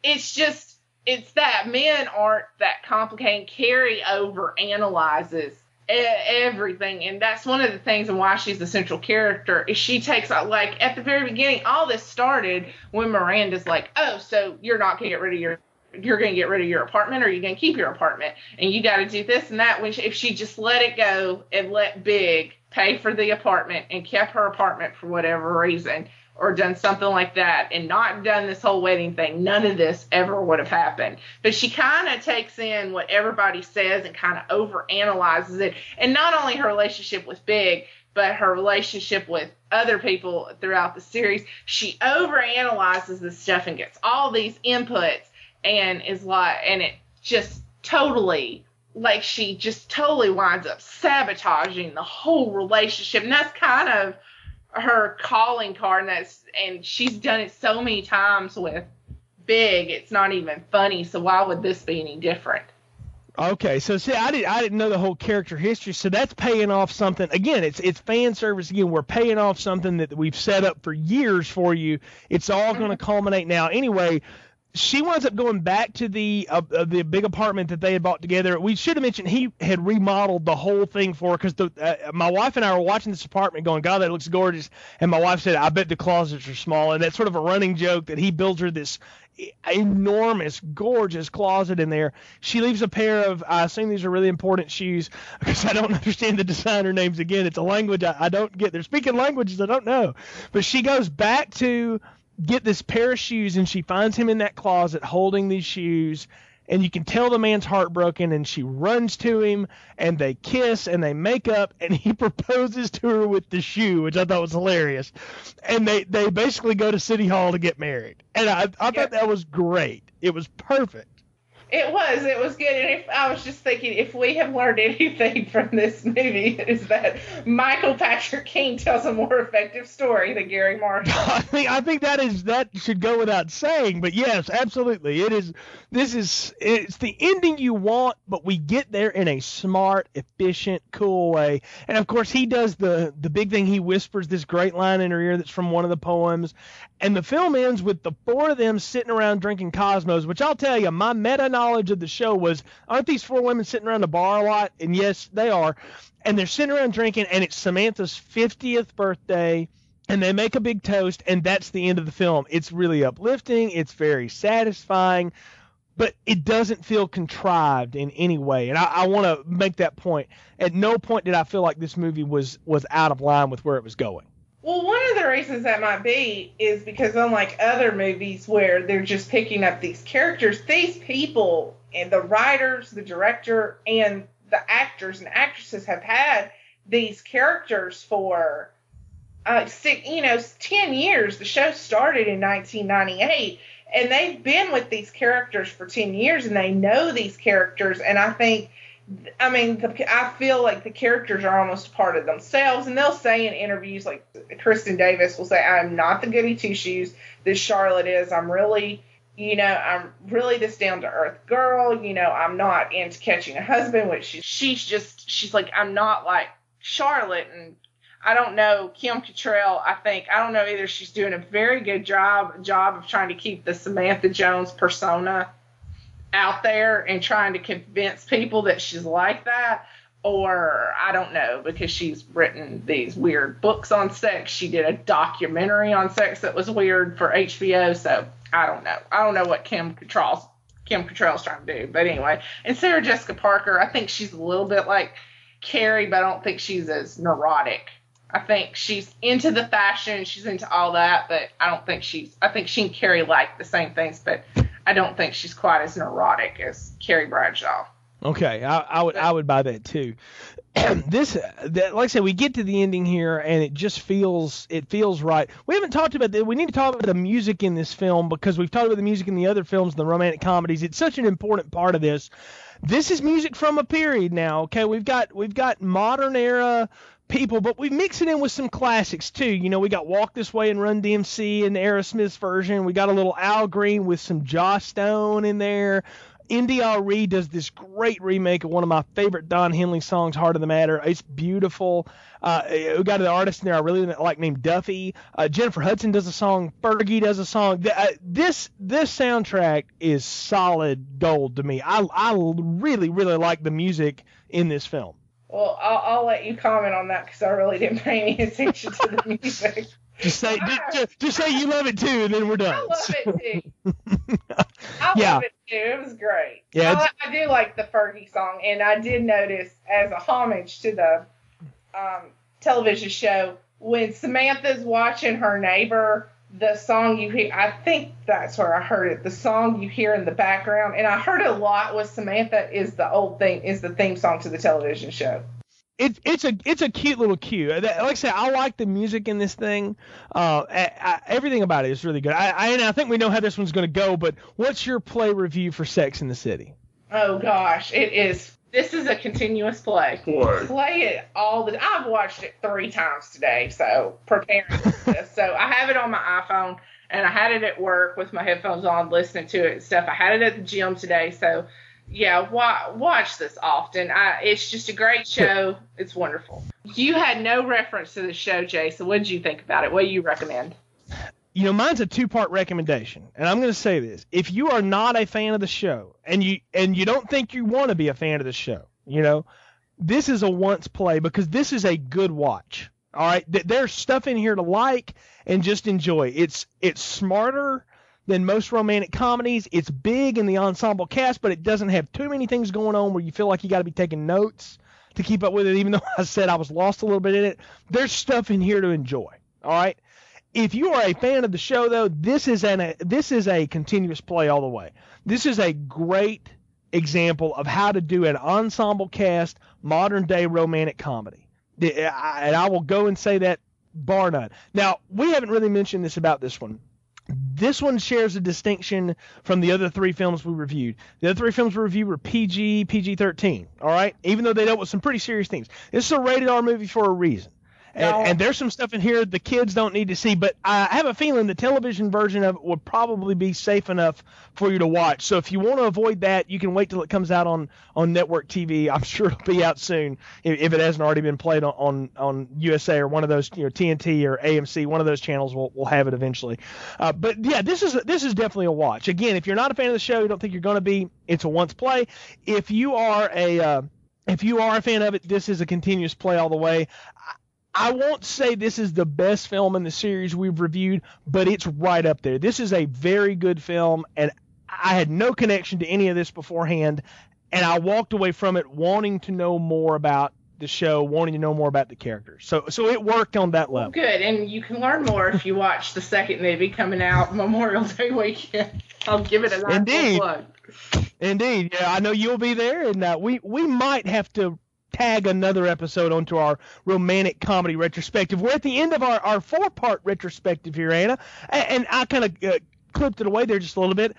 it's just it's that men aren't that complicated. Carrie over analyzes everything and that's one of the things and why she's the central character is she takes uh, like at the very beginning all this started when miranda's like oh so you're not going to get rid of your you're going to get rid of your apartment or you're going to keep your apartment and you got to do this and that when if she just let it go and let big pay for the apartment and kept her apartment for whatever reason or done something like that and not done this whole wedding thing, none of this ever would have happened. But she kind of takes in what everybody says and kind of over analyzes it. And not only her relationship with Big, but her relationship with other people throughout the series. She over analyzes this stuff and gets all these inputs and is like, and it just totally like she just totally winds up sabotaging the whole relationship. And that's kind of her calling card, and that's and she's done it so many times with Big. It's not even funny. So why would this be any different? Okay, so see, I didn't I didn't know the whole character history, so that's paying off something. Again, it's it's fan service. Again, we're paying off something that we've set up for years for you. It's all going to mm-hmm. culminate now. Anyway, she winds up going back to the uh, uh, the big apartment that they had bought together. We should have mentioned he had remodeled the whole thing for her because uh, my wife and I were watching this apartment going, God, that looks gorgeous. And my wife said, I bet the closets are small. And that's sort of a running joke that he builds her this enormous, gorgeous closet in there. She leaves a pair of, I assume these are really important shoes because I don't understand the designer names again. It's a language I, I don't get. They're speaking languages I don't know. But she goes back to get this pair of shoes and she finds him in that closet holding these shoes and you can tell the man's heartbroken and she runs to him and they kiss and they make up and he proposes to her with the shoe which i thought was hilarious. And they they basically go to city hall to get married. And i, I thought that was great. It was perfect It was. It was good. And if I was just thinking, if we have learned anything from this movie, is that Michael Patrick King tells a more effective story than Garry Marshall. I think I think that is that should go without saying, but yes, absolutely. It is this is it's the ending you want, but we get there in a smart, efficient, cool way. And of course, he does the the big thing. He whispers this great line in her ear that's from one of the poems, and the film ends with the four of them sitting around drinking Cosmos. Which I'll tell you, my meta knowledge of the show was, aren't these four women sitting around a bar a lot? And yes, they are. And they're sitting around drinking, and it's Samantha's 50th birthday and they make a big toast and that's the end of the film it's really uplifting it's very satisfying but it doesn't feel contrived in any way and i, I want to make that point at no point did i feel like this movie was was out of line with where it was going Well, one of the reasons that might be is because unlike other movies where they're just picking up these characters, these people and the writers, the director, and the actors and actresses have had these characters for uh, six, you know, ten years. The show started in 1998, and they've been with these characters for ten years, and they know these characters. And I think, I mean, the, I feel like the characters are almost part of themselves, and they'll say in interviews, like Kristin Davis will say, "I'm not the goody two shoes that Charlotte is. I'm really." You know, I'm really this down to earth girl. You know, I'm not into catching a husband, which she, she's just, she's like, I'm not like Charlotte. And I don't know Kim Cattrall. I think I don't know either. She's doing a very good job job of trying to keep the Samantha Jones persona out there and trying to convince people that she's like that. Or I don't know because she's written these weird books on sex. She did a documentary on sex that was weird for HBO. So I don't know. I don't know what Kim Cattrall's Kim Cattrall's trying to do. But anyway, and Sarah Jessica Parker, I think she's a little bit like Carrie, but I don't think she's as neurotic. I think she's into the fashion, she's into all that, but I don't think she's. I think she and Carrie like the same things, but I don't think she's quite as neurotic as Carrie Bradshaw. Okay, I, I would I would buy that too. this, that, like I said, we get to the ending here, and it just feels it feels right. We haven't talked about the, we need to talk about the music in this film because we've talked about the music in the other films, the romantic comedies. It's such an important part of this. This is music from a period now. Okay, we've got we've got modern era people, but we mix it in with some classics too. You know, we got Walk This Way and Run DMC and Aerosmith's version. We got a little Al Green with some Joss Stone in there. Indy Reed does this great remake of one of my favorite Don Henley songs, Heart of the Matter. It's beautiful. Uh, we got an artist in there I really like named Duffy. Uh, Jennifer Hudson does a song. Fergie does a song. Uh, this this soundtrack is solid gold to me. I I really really like the music in this film. Well, I'll, I'll let you comment on that because I really didn't pay any attention to the music. Just say, just, just, say you love it too, and then we're done. I love it too. I Yeah. love it too. It was great. Yeah, I, I do like the Fergie song, and I did notice as a homage to the um, television show when Samantha's watching her neighbor. The song you hear, I think that's where I heard it. The song you hear in the background, and I heard it a lot with Samantha. Is the old thing is the theme song to the television show. It's it's a it's a cute little cue. Like I said, I like the music in this thing. Uh, I, I, everything about it is really good. I, I and I think we know how this one's going to go. But what's your play review for Sex in the City? Oh gosh, it is. This is a continuous play. Play. Play it all the. I've watched it three times today, so preparing for this. So I have it on my iPhone, and I had it at work with my headphones on, listening to it and stuff. I had it at the gym today, so yeah, wa- watch this often. I, it's just a great show. It's wonderful. You had no reference to the show, Jay. So what did you think about it? What do you recommend? You know, mine's a two-part recommendation, and I'm going to say this: if you are not a fan of the show, and you and you don't think you want to be a fan of the show, you know, this is a once play because this is a good watch. All right, Th- there's stuff in here to like and just enjoy. It's it's smarter than most romantic comedies. It's big in the ensemble cast, but it doesn't have too many things going on where you feel like you got to be taking notes to keep up with it. Even though I said I was lost a little bit in it, there's stuff in here to enjoy. All right if you are a fan of the show though this is an a, this is a continuous play all the way this is a great example of how to do an ensemble cast modern day romantic comedy and i will go and say that bar none now we haven't really mentioned this about this one This one shares a distinction from the other three films we reviewed. The other three films we reviewed were PG, PG 13, all right? Even though they dealt with some pretty serious themes. This is a rated R movie for a reason. And, and there's some stuff in here the kids don't need to see, but I have a feeling the television version of it would probably be safe enough for you to watch. So if you want to avoid that, you can wait till it comes out on, on network TV. I'm sure it'll be out soon if, if it hasn't already been played on, on, on USA or one of those, you know, TNT or AMC. One of those channels will, will have it eventually. Uh, but yeah, this is this is definitely a watch. Again, if you're not a fan of the show, you don't think you're going to be, it's a once play. If you are a uh, if you are a fan of it, this is a continuous play all the way. I- won't say this is the best film in the series we've reviewed, but it's right up there. This is a very good film, and I had no connection to any of this beforehand, and I walked away from it wanting to know more about the show, wanting to know more about the characters. So, so it worked on that level. Good, and you can learn more if you watch the second movie coming out Memorial Day weekend. I'll give it a nice Indeed. plug. Indeed, yeah, I know you'll be there, and uh, we we might have to tag another episode onto our romantic comedy retrospective. We're at the end of our, our four part retrospective here, Anna, and, I kind of uh, clipped it away there just a little bit.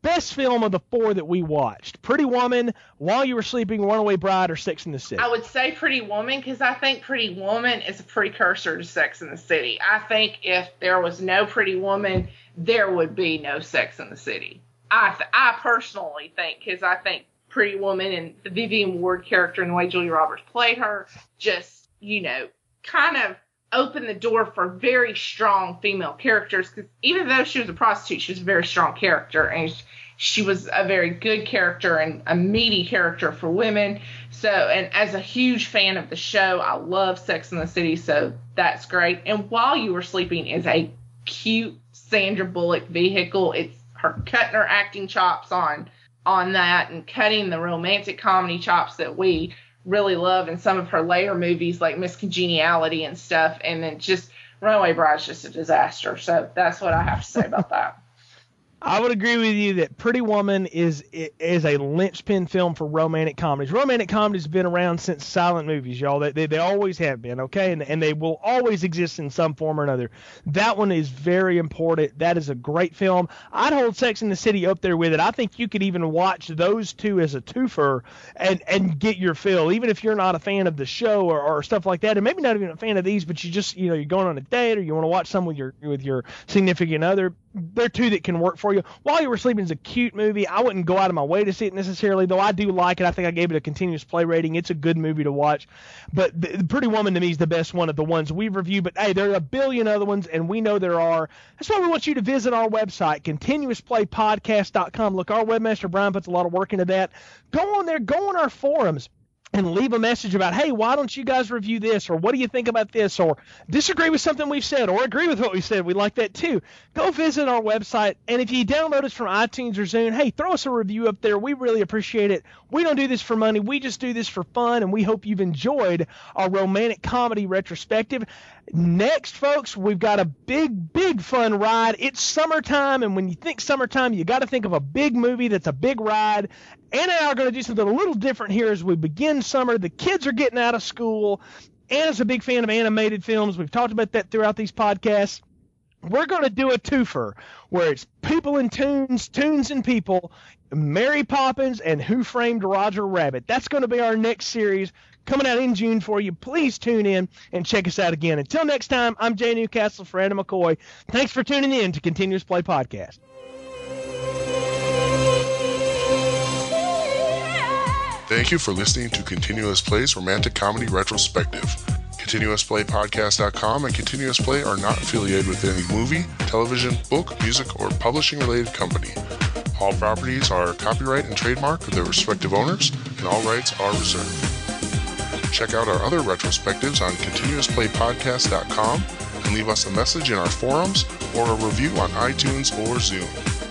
Best film of the four that we watched: Pretty Woman, While You Were Sleeping, Runaway Bride, or Sex in the City. I would say Pretty Woman because I think Pretty Woman is a precursor to Sex in the City. I think if there was no Pretty Woman, there would be no Sex in the City. I th- I personally think because I think Pretty Woman and the Vivian Ward character and the way Julia Roberts played her just you know kind of opened the door for very strong female characters because even though she was a prostitute, she was a very strong character and she was a very good character and a meaty character for women. So, and as a huge fan of the show, I love Sex in the City, so that's great. And While You Were Sleeping is a cute Sandra Bullock vehicle. It's her cutting her acting chops on on that and cutting the romantic comedy chops that we really love in some of her later movies like Miss Congeniality and stuff. And then just Runaway Bride's just a disaster. So that's what I have to say about that. I would agree with you that Pretty Woman is is a linchpin film for romantic comedies. Romantic comedies have been around since silent movies, y'all. They, they, they always have been, okay? And, and they will always exist in some form or another. That one is very important. That is a great film. I'd hold Sex in the City up there with it. I think you could even watch those two as a twofer and, and get your fill, even if you're not a fan of the show or, or stuff like that, and maybe not even a fan of these, but you just, you know, you're going on a date or you want to watch some with your with your significant other. They're two that can work for you. While You Were Sleeping is a cute movie. I wouldn't go out of my way to see it necessarily, though I do like it. I think I gave it a continuous play rating. It's a good movie to watch. But the, the Pretty Woman to me is the best one of the ones we've reviewed. But hey, there are a billion other ones, and we know there are. That's why we want you to visit our website, continuousplaypodcast.com. Look, our webmaster Brian puts a lot of work into that. Go on there, go on our forums and leave a message about, hey, why don't you guys review this? Or what do you think about this? Or disagree with something we've said or agree with what we said. We like that too. Go visit our website. And if you download us from iTunes or Zune, hey, throw us a review up there. We really appreciate it. We don't do this for money. We just do this for fun. And we hope you've enjoyed our romantic comedy retrospective. Next, folks, we've got a big, big fun ride. It's summertime. And when you think summertime, you got to think of a big movie that's a big ride. Anna and I are going to do something a little different here as we begin summer. The kids are getting out of school. Anna's a big fan of animated films. We've talked about that throughout these podcasts. We're going to do a twofer where it's people and tunes, tunes and people, Mary Poppins, and Who Framed Roger Rabbit. That's going to be our next series coming out in June for you. Please tune in and check us out again. Until next time, I'm Jay Newcastle for Anna McCoy. Thanks for tuning in to Continuous Play Podcast. Thank you for listening to Continuous Play's Romantic Comedy Retrospective. ContinuousPlayPodcast.com and Continuous Play are not affiliated with any movie, television, book, music, or publishing related company. All properties are copyright and trademark of their respective owners, and all rights are reserved. Check out our other retrospectives on ContinuousPlayPodcast.com and leave us a message in our forums or a review on iTunes or Zune.